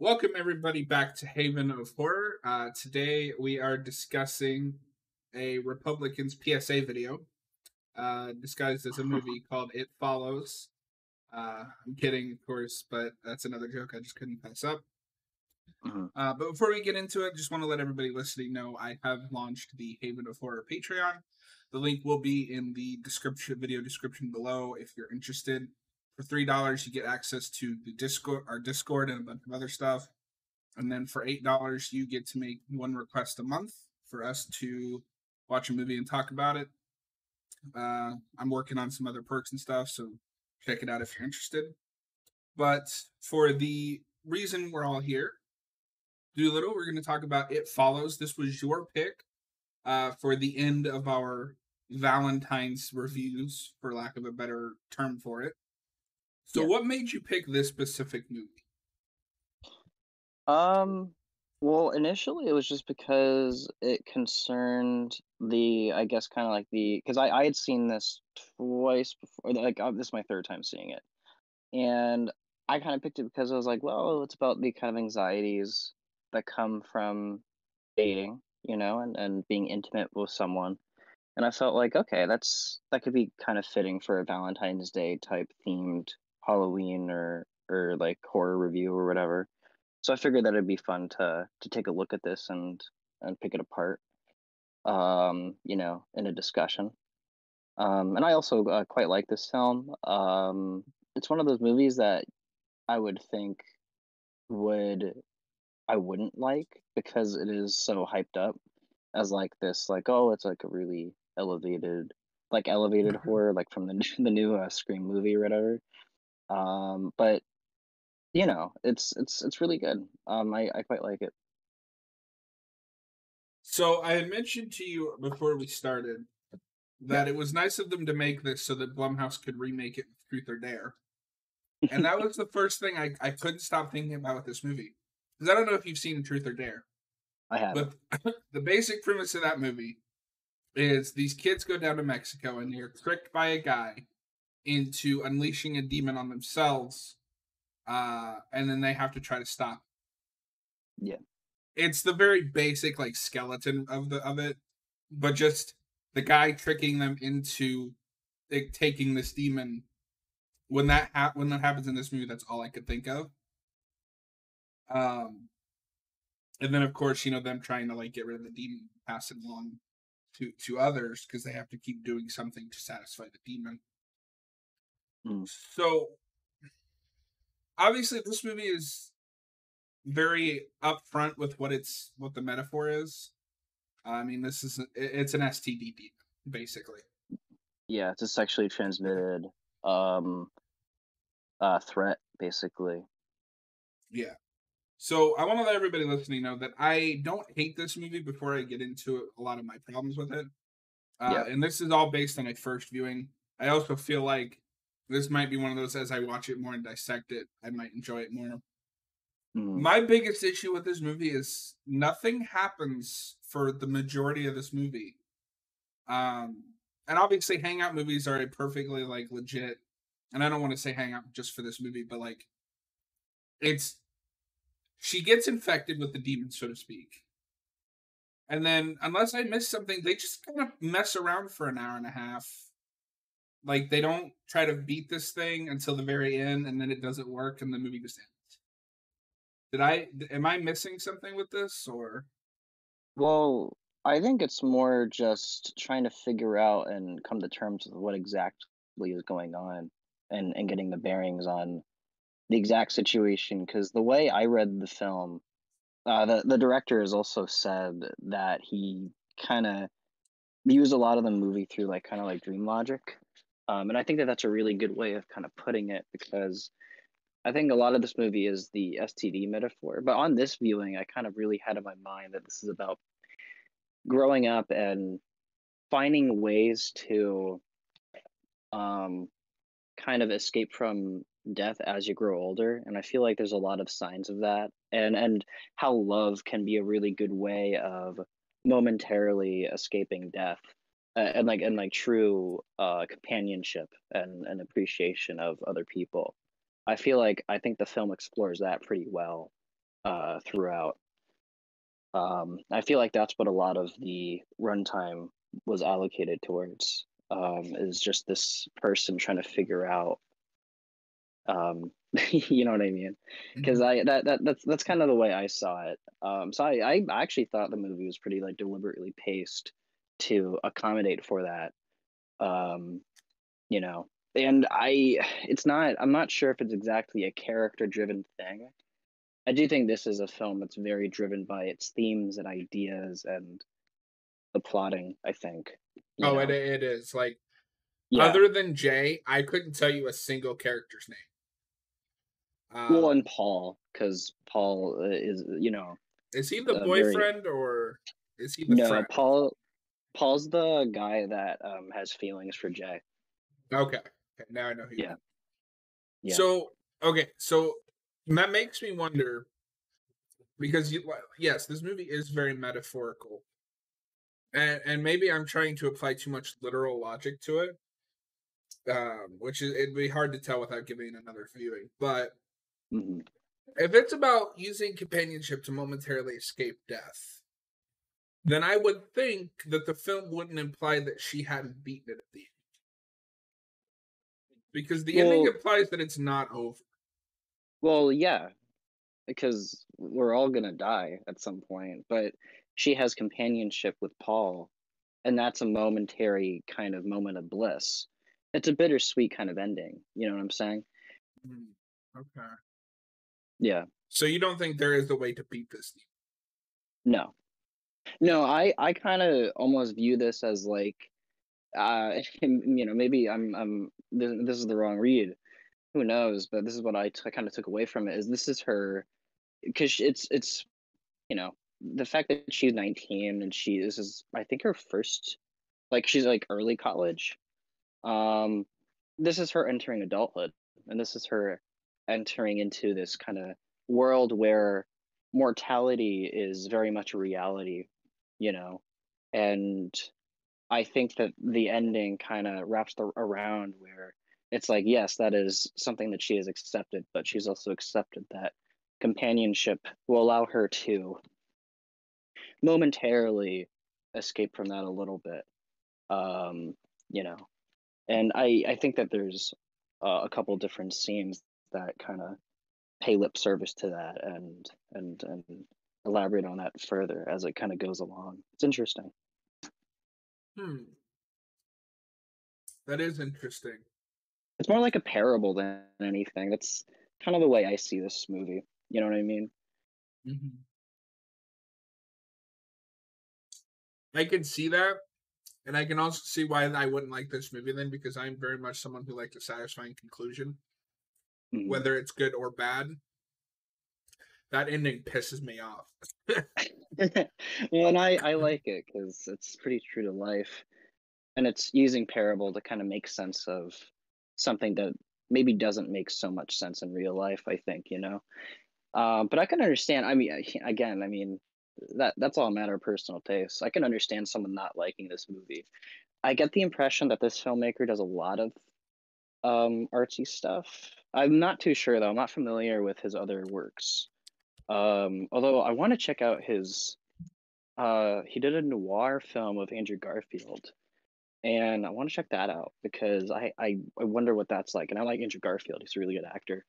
Welcome, everybody, back to Haven of Horror. Uh, today we are discussing a Republicans PSA video uh, disguised as a movie called It Follows. Uh, I'm kidding, of course, but that's another joke I just couldn't pass up. Mhm. Uh, but before we get into it, just want to let everybody listening know I have launched the Haven of Horror Patreon. The link will be in the description, video description below if you're interested. For three dollars, you get access to the Discord, our Discord, and a bunch of other stuff. And then for eight dollars, you get to make one request a month for us to watch a movie and talk about it. Uh, I'm working on some other perks and stuff, so check it out if you're interested. But for the reason we're all here, Doolittle, we're going to talk about It Follows. This was your pick uh, for the end of our Valentine's reviews, for lack of a better term for it. So, Yeah. what made you pick this specific movie? Um, well, initially it was just because it concerned the, I guess, kind of like the, because I, I had seen this twice before, like, uh, this is my third time seeing it. And I kind of picked it because I was like, well, it's about the kind of anxieties that come from dating, you know, and, and being intimate with someone. And I felt like, okay, that's, that could be kind of fitting for a Valentine's Day type themed Halloween or, or like horror review or whatever. So I figured that it'd be fun to to take a look at this and and pick it apart, um, you know, in a discussion. Um, and I also uh, quite like this film. Um, it's one of those movies that I would think would I wouldn't like because it is so hyped up as like this, like oh, it's like a really elevated, like elevated Mhm. horror, like from the the new uh, Scream movie or whatever. Um, but you know, it's it's it's really good. Um, I I quite like it. So, I had mentioned to you before we started that Yeah. it was nice of them to make this so that Blumhouse could remake it with Truth or Dare. And that was the first thing I, I couldn't stop thinking about with this movie. Because I don't know if you've seen Truth or Dare. I have. But the basic premise of that movie is these kids go down to Mexico and they're tricked by a guy into unleashing a demon on themselves, uh, and then they have to try to stop. Yeah. it's the very basic like skeleton of the of it, but just the guy tricking them into like, taking this demon. When that hap- when that happens in this movie, that's all I could think of. Um, and then of course you know them trying to like get rid of the demon pass it along to to others because they have to keep doing something to satisfy the demon Mm. so obviously this movie is very upfront with what it's what the metaphor is i mean this is it- it's an std basically Yeah, it's a sexually transmitted um uh threat basically. Yeah. So I want to let everybody listening know that I don't hate this movie before I get into a lot of my problems with it. Uh, Yeah. And this is all based on a first viewing. I also feel like this might be one of those as I watch it more and dissect it, I might enjoy it more. Mm. My biggest issue with this movie is nothing happens for the majority of this movie. Um, and obviously, hangout movies are a perfectly like legit. And I don't want to say hangout just for this movie, but like, it's she gets infected with the demon, so to speak. And then, unless I miss something, they just kind of mess around for an hour and a half. Like they don't try to beat this thing until the very end, and then it doesn't work, and the movie just ends. Did I? Am I missing something with this, or? Well, I think it's more just trying to figure out and come to terms with what exactly is going on and and getting the bearings on the exact situation because the way I read the film uh the the director has also said that he kind of views a lot of the movie through like kind of like dream logic. Um, and I think that that's a really good way of kind of putting it because I think a lot of this movie is the STD metaphor. But on this viewing, I kind of really had in my mind that this is about growing up and finding ways to um, kind of escape from death as you grow older. And I feel like there's a lot of signs of that. And and how love can be a really good way of momentarily escaping death and like and like true uh companionship and and appreciation of other people i feel like i think the film explores that pretty well uh, throughout. Um, I feel like that's what a lot of the runtime was allocated towards. Um, is just this person trying to figure out um, you know what I mean? Because Mhm. I that, that that's that's kind of the way I saw it. Um, so I I actually thought the movie was pretty like deliberately paced to accommodate for that. Um, you know, and I it's not I'm not sure if it's exactly a character driven thing. I do think this is a film that's very driven by its themes and ideas and the plotting. I think. Oh, it, it is like Yeah. other than Jay, I couldn't tell you a single character's name. well, Um, and Paul, because Paul uh, is you know is he the uh, very boyfriend or is he the no friend? Paul Paul's the guy that um has feelings for Jay. Okay. okay, now I know who. you Yeah. Yeah. So okay, so that makes me wonder because you yes, this movie is very metaphorical, and and maybe I'm trying to apply too much literal logic to it, um, which is it'd be hard to tell without giving another viewing. But Mhm. if it's about using companionship to momentarily escape death, then I would think that the film wouldn't imply that she hadn't beaten it at the end. Because the ending implies that it's not over. well, yeah, because we're all gonna die at some point, but she has companionship with Paul, and that's a momentary kind of moment of bliss. It's a bittersweet kind of ending. You know what I'm saying? Mm, Okay. Yeah. So you don't think there is a way to beat this? No. No, I I kind of almost view this as like uh you know maybe I'm I'm this, this is the wrong read. Who knows? But this is what I kind of took away from it is this is her because it's it's you know the fact that she's 19 and she this is I think her first like she's like early college. Um this is her entering adulthood and this is her entering into this kind of world where mortality is very much a reality you know and I think that the ending kind of wraps the, around where it's like, yes, that is something that she has accepted, but she's also accepted that companionship will allow her to momentarily escape from that a little bit. Um, you know, and I I think that there's uh, a couple different scenes that kind of pay lip service to that and and and elaborate on that further as it kind of goes along. It's interesting. Hmm. That is interesting. It's more like a parable than anything. That's kind of the way I see this movie. You know what I mean? hmm I can see that, and I can also see why I wouldn't like this movie then, because I'm very much someone who likes a satisfying conclusion, Mhm. whether it's good or bad. That ending pisses me off. well, and I I like it because it's pretty true to life, and it's using parable to kind of make sense of something that maybe doesn't make so much sense in real life. I think you know, um, but I can understand. I mean, again, I mean that that's all a matter of personal taste. I can understand someone not liking this movie. I get the impression that this filmmaker does a lot of um artsy stuff. I'm not too sure though. I'm not familiar with his other works. Um, although I want to check out his uh he did a noir film with Andrew Garfield and I want to check that out because I, I I wonder what that's like and I like Andrew Garfield. He's a really good actor.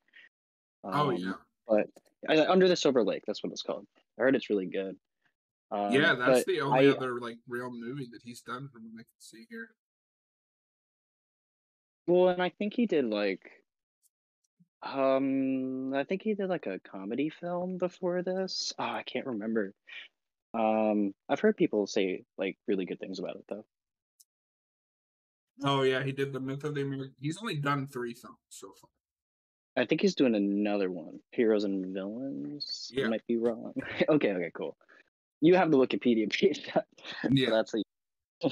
oh yeah, Um, but I, Under the Silver Lake, that's what it's called. I heard it's really good. yeah. Um, That's the only I other like real movie that he's done from what I can see here. well, and I think he did like um I think he did like a comedy film before this. Oh, I can't remember. Um, I've heard people say like really good things about it though. Oh yeah, he did the Myth of the American. He's only done three films so far. I think he's doing another one, Heroes and Villains. I might be wrong. okay, okay, cool. You have the Wikipedia page, Yeah. that's a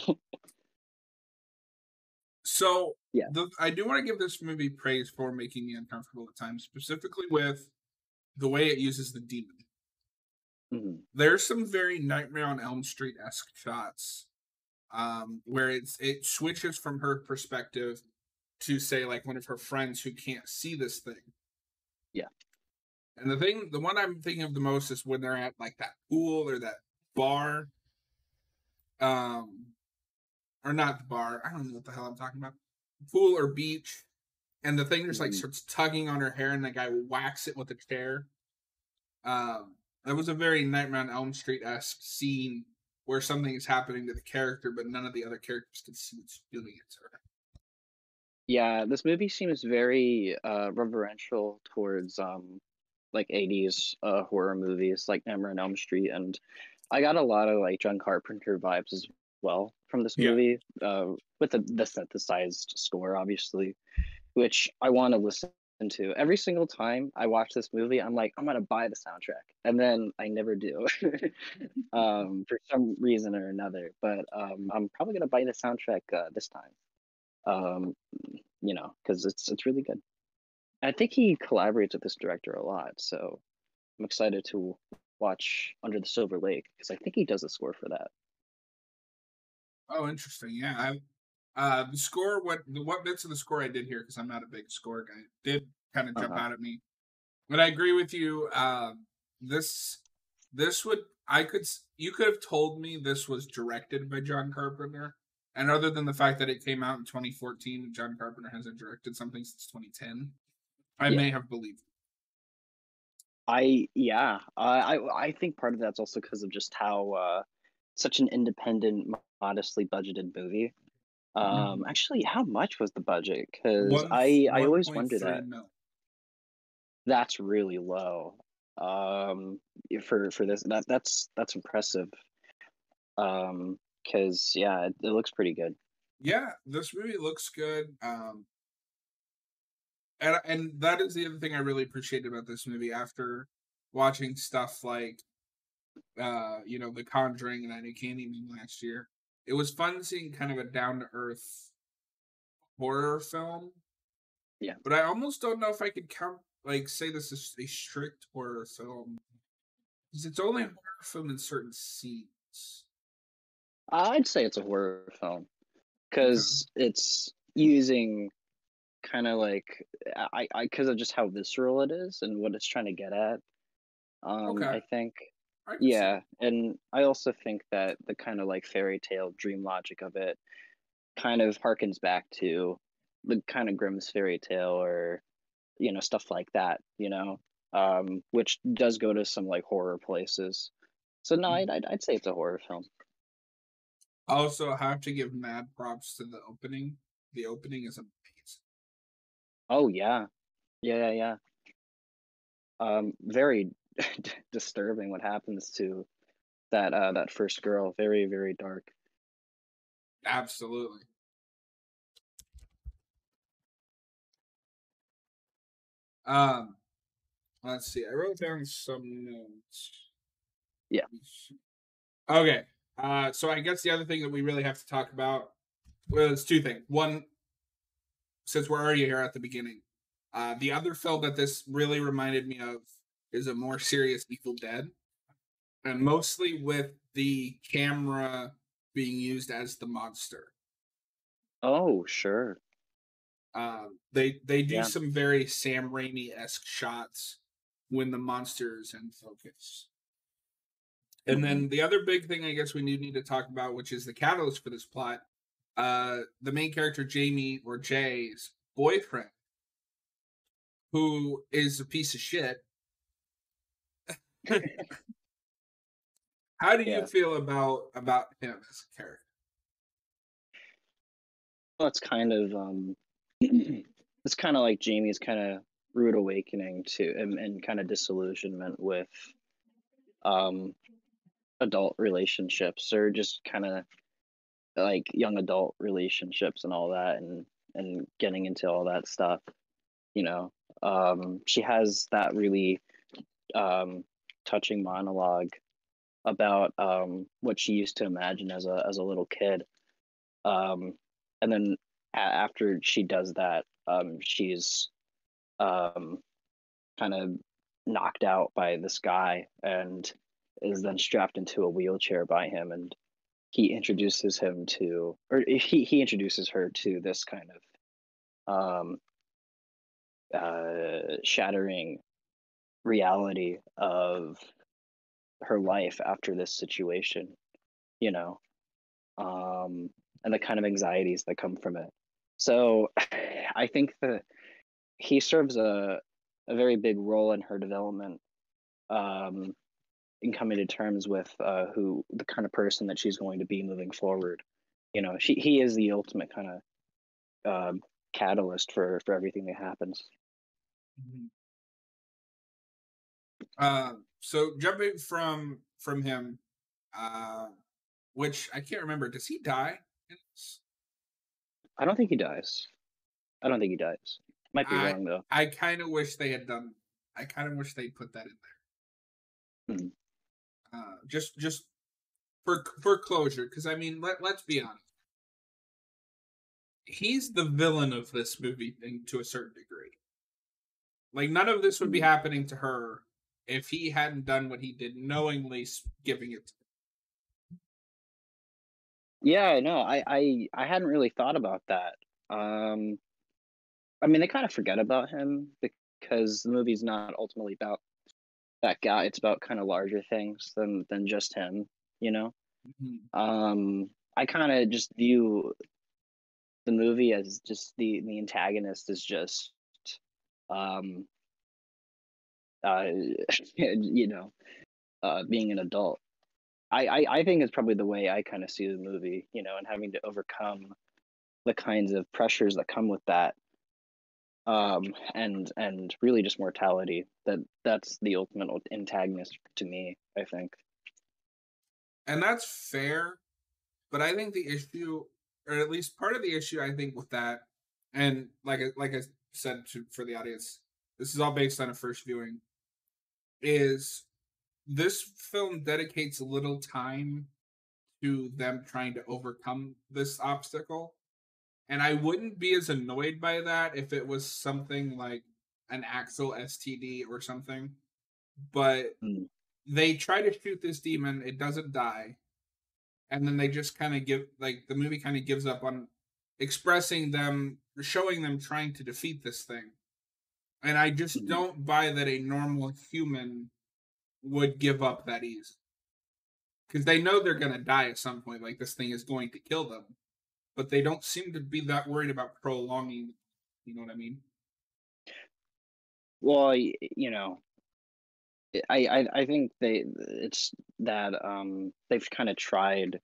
So Yeah. the, I do want to give this movie praise for making me uncomfortable at times, specifically with the way it uses the demon. mhm, There's some very Nightmare on Elm Street esque shots, um, where it's it switches from her perspective to say like one of her friends who can't see this thing. Yeah. And the thing, the one I'm thinking of the most is when they're at like that pool or that bar, um, or not the bar. I don't know what the hell I'm talking about. Pool or beach, and the thing just like Mhm. starts tugging on her hair, and the guy whacks it with a chair. Um, that was a very Nightmare on Elm Street esque scene where something is happening to the character, but none of the other characters can see what's doing it to her. Yeah, this movie seems very uh reverential towards um like 80s uh horror movies like Nightmare on Elm Street and I got a lot of like John Carpenter vibes as well from this Yeah. movie uh with the, the synthesized score obviously which I want to listen to. Every single time I watch this movie I'm like I'm going to buy the soundtrack and then I never do. um for some reason or another, but um I'm probably going to buy the soundtrack uh, this time. Um you know, because it's it's really good. I think he collaborates with this director a lot, so I'm excited to watch Under the Silver Lake because I think he does the score for that. Oh, interesting. Yeah, I uh the score what the what bits of the score I did hear because I'm not a big score guy did kind of jump Uh-huh. out at me. But I agree with you. Um, this this would I could you could have told me this was directed by John Carpenter, and other than the fact that it came out in 2014, John Carpenter hasn't directed something since 2010, I Yeah. may have believed. I yeah, I I I think part of that's also because of just how uh, such an independent, modestly budgeted movie. Um, actually, how much was the budget? Because I I always 1.3 wonder that. mil. That's really low. Um, for for this that that's that's impressive. Um, because yeah, it, it looks pretty good. Yeah, this movie looks good. Um, and and that is the other thing I really appreciated about this movie. After watching stuff like, uh, you know, The Conjuring and I Knew Candyman last year, it was fun seeing kind of a down to earth horror film. Yeah. But I almost don't know if I could count like say this is a strict horror film because it's only a horror film in certain scenes. I'd say it's a horror film because it's using kind of like I I because of just how visceral it is and what it's trying to get at. Um, Okay. I think I can see yeah, and I also think that the kind of like fairy tale dream logic of it kind of harkens back to the kind of Grimm's fairy tale or you know stuff like that, you know, um, which does go to some like horror places. So no, I'd I'd, I'd say it's a horror film. Also, I have to give mad props to the opening. The opening is amazing. Oh yeah, yeah, yeah, yeah. Um, very disturbing what happens to that uh that first girl. Very very dark. Absolutely. Um, let's see. I wrote down some notes. Yeah. Okay. Uh, so I guess the other thing that we really have to talk about well, it's two things. One, since we're already here at the beginning, uh, the other film that this really reminded me of is a more serious Evil Dead, and mostly with the camera being used as the monster. Oh sure. Um, they they do Yeah. some very Sam Raimi esque shots when the monster is in focus. And then the other big thing I guess we need need to talk about, which is the catalyst for this plot, uh, the main character Jamie or Jay's boyfriend, who is a piece of shit. How do you feel about about him as a character? Well, it's kind of um, it's kind of like Jamie's kind of rude awakening to and, and kind of disillusionment with um adult relationships or just kind of like young adult relationships and all that and and getting into all that stuff you know um she has that really um touching monologue about um what she used to imagine as a as a little kid. Um and then a- after she does that um she's um kind of knocked out by this guy and is then strapped into a wheelchair by him. And he introduces him to or he he introduces her to this kind of um uh shattering reality of her life after this situation, you know, um, and the kind of anxieties that come from it. So I think that he serves a a very big role in her development, um, in coming to terms with uh, who the kind of person that she's going to be moving forward. You know, she he is the ultimate kind of um, catalyst for for everything that happens. Mhm. Uh, so jumping from from him, uh, which I can't remember. Does he die? in this? I don't think he dies. I don't think he dies. Might be I wrong though. I kind of wish they had done. I kind of wish they put that in there. Hmm. Uh, just just for for closure, because I mean, let let's be honest. He's the villain of this movie in, to a certain degree. Like none of this would be Hmm. happening to her if he hadn't done what he did, knowingly giving it. to Yeah, no, I I I hadn't really thought about that. Um, I mean, they kind of forget about him because the movie's not ultimately about that guy. It's about kind of larger things than than just him, you know. Mhm. Um, I kind of just view the movie as just the the antagonist is just um uh you know uh being an adult. I I, I think it's probably the way I kind of see the movie, you know, and having to overcome the kinds of pressures that come with that um and and really just mortality that that's the ultimate antagonist to me i think And that's fair, but I think the issue, or at least part of the issue, I think with that, and like like I said to for the audience, this is all based on a first viewing. Is this film dedicates little time to them trying to overcome this obstacle, and I wouldn't be as annoyed by that if it was something like an Axel STD or something, but Mm. they try to shoot this demon, it doesn't die, and then they just kind of give like the movie kind of gives up on expressing them, showing them trying to defeat this thing. And I just Mhm. don't buy that a normal human would give up that easy. Because they know they're gonna die at some point, like this thing is going to kill them. But they don't seem to be that worried about prolonging you know what I mean? well you know i i, I think they it's that um they've kind of tried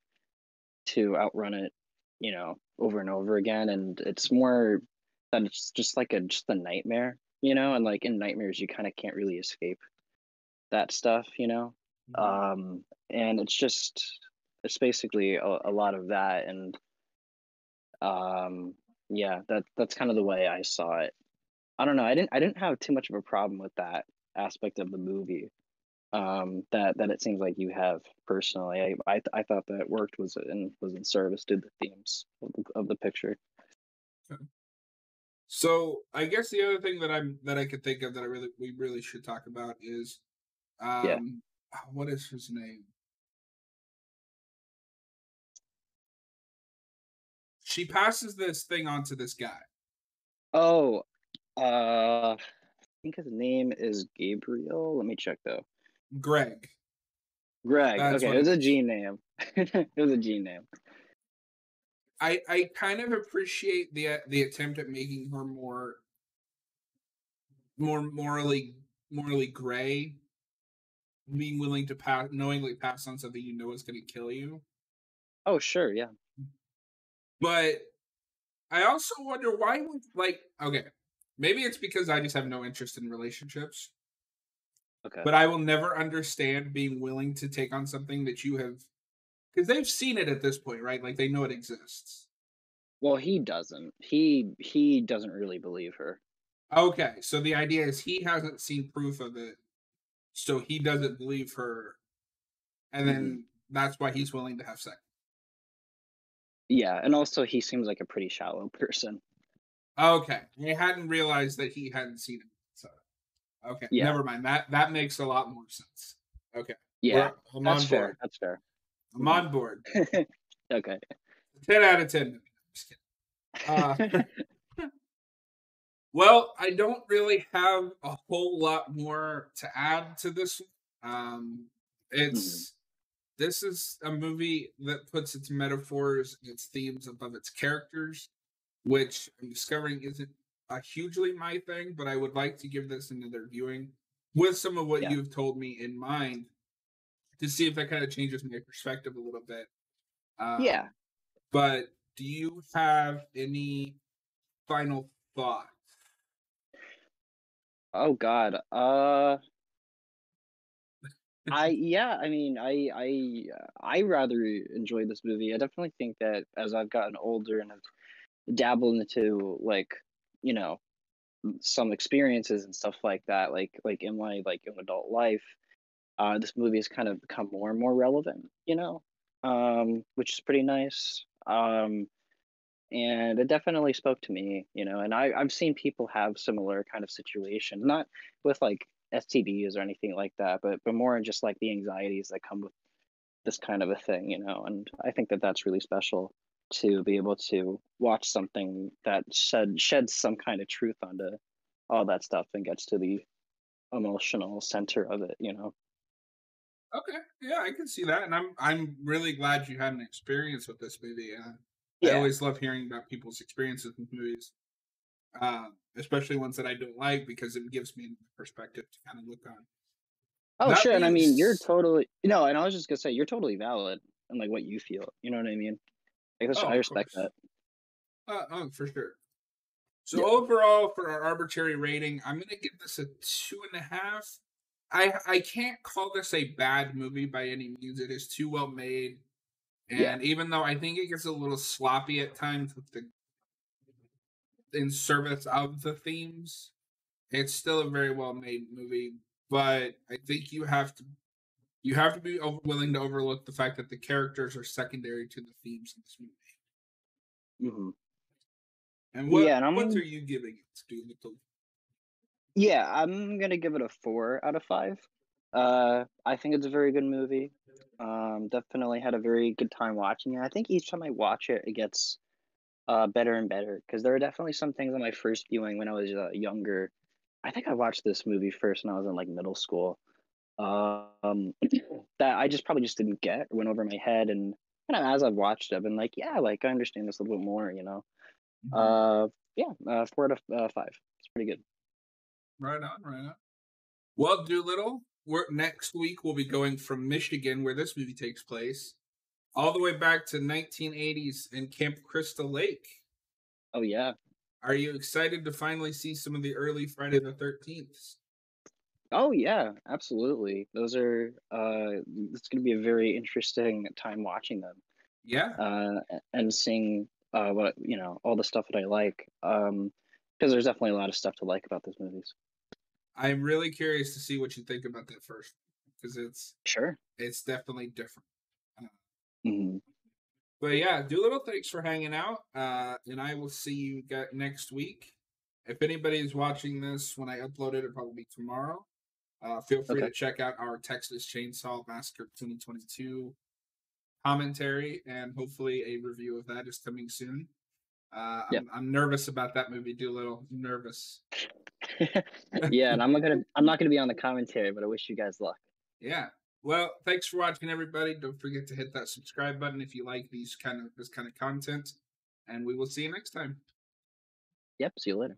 to outrun it you know over and over again and it's more that it's just like a just a nightmare you know and like in nightmares you kind of can't really escape that stuff you know? Um and it's just it's basically a, a lot of that and um yeah that that's kind of the way i saw it. I don't know i didn't i didn't have too much of a problem with that aspect of the movie um that that it seems like you have personally. I i, I thought that worked was in was in service to the themes of the, of the picture So I guess the other thing that I'm that I could think of that I really we really should talk about is um Yeah. what is his name? She passes this thing on to this guy. oh uh i think his name is gabriel let me check though Greg. greg That's okay it was a is. name it was a g name I I kind of appreciate the uh, the attempt at making her more more morally morally gray, being willing to pass knowingly pass on something you know is going to kill you. oh sure yeah But I also wonder why would like okay, maybe it's because I just have no interest in relationships. okay But I will never understand being willing to take on something that you have because they've seen it at this point, right? Like they know it exists. well he doesn't he he doesn't really believe her Okay, so the idea is he hasn't seen proof of it, so he doesn't believe her, and then that's why he's willing to have sex. yeah and also he seems like a pretty shallow person Okay, I hadn't realized that he hadn't seen it. So, okay, Yeah. never mind. That that makes a lot more sense. Okay, yeah that's fair that's fair I'm on board. okay Ten out of ten. I'm just kidding. Uh, Well, I don't really have a whole lot more to add to this. Um, it's mm. this is a movie that puts its metaphors and its themes above its characters, which I'm discovering isn't a hugely my thing, but I would like to give this another viewing with some of what yeah. you've told me in mind to see if that kind of changes my perspective a little bit. Um, yeah. But do you have any final thoughts? Oh God. Uh I yeah, I mean, I I I rather enjoy this movie. I definitely think that as I've gotten older and have dabbled into like, you know, some experiences and stuff like that, like like in my like in adult life, uh, this movie has kind of become more and more relevant, you know, um, which is pretty nice. Um, and it definitely spoke to me, you know. And I I've seen people have similar kind of situation, not with like STDs or anything like that, but but more in just like the anxieties that come with this kind of a thing, you know. And I think that that's really special to be able to watch something that shed sheds some kind of truth onto all that stuff and gets to the emotional center of it, you know. Okay, yeah, I can see that, and I'm I'm really glad you had an experience with this movie. Uh, yeah. I always love hearing about people's experiences with movies, uh, especially ones that I don't like, because it gives me a perspective to kind of look on. Oh that shit! Means... I mean, you're totally no, and I was just gonna say you're totally valid and like what you feel. You know what I mean? I, guess, oh, I respect that. Uh, oh, for sure. So yeah. overall, for our arbitrary rating, I'm gonna give this a two and a half. I I can't call this a bad movie by any means. It is too well made. And yeah. even though I think it gets a little sloppy at times with the in service of the themes, it's still a very well made movie. But I think you have to you have to be over, willing to overlook the fact that the characters are secondary to the themes in this movie. Mm-hmm. And what yeah, and what are you giving it, Yeah, I'm gonna give it a four out of five. Uh, I think it's a very good movie. Um, definitely had a very good time watching it. I think each time I watch it, it gets uh, better and better because there are definitely some things on my first viewing when I was uh, younger. I think I watched this movie first when I was in like middle school. Um, that I just probably just didn't get, went over my head, and kind of as I've watched it, I've been like, yeah, like I understand this a little bit more, you know. Mm-hmm. Uh, yeah, uh, four out of uh, five. It's pretty good. Right on, right on. Well, Doolittle, we're, next week we'll be going from Michigan, where this movie takes place, all the way back to 1980s in Camp Crystal Lake. Oh yeah. Are you excited to finally see some of the early Friday the 13th? Oh yeah, absolutely. Those are uh it's going to be a very interesting time watching them. Yeah. Uh and seeing uh what, you know, all the stuff that I like um because there's definitely a lot of stuff to like about those movies. I'm really curious to see what you think about that first because it's sure it's definitely different. Uh, mm-hmm. But yeah, Doolittle, thanks for hanging out, uh, and I will see you next week. If anybody is watching this when I upload it, it'll probably be tomorrow. Uh, feel free okay. to check out our Texas Chainsaw Massacre 2022 commentary and hopefully a review of that is coming soon. Uh, yep. I'm, I'm, nervous about that movie, Doolittle. I'm nervous. yeah, and I'm not gonna I'm not gonna be on the commentary, but I wish you guys luck. Yeah. Well, thanks for watching, everybody. Don't forget to hit that subscribe button if you like these kind of this kind of content, and we will see you next time. Yep. See you later.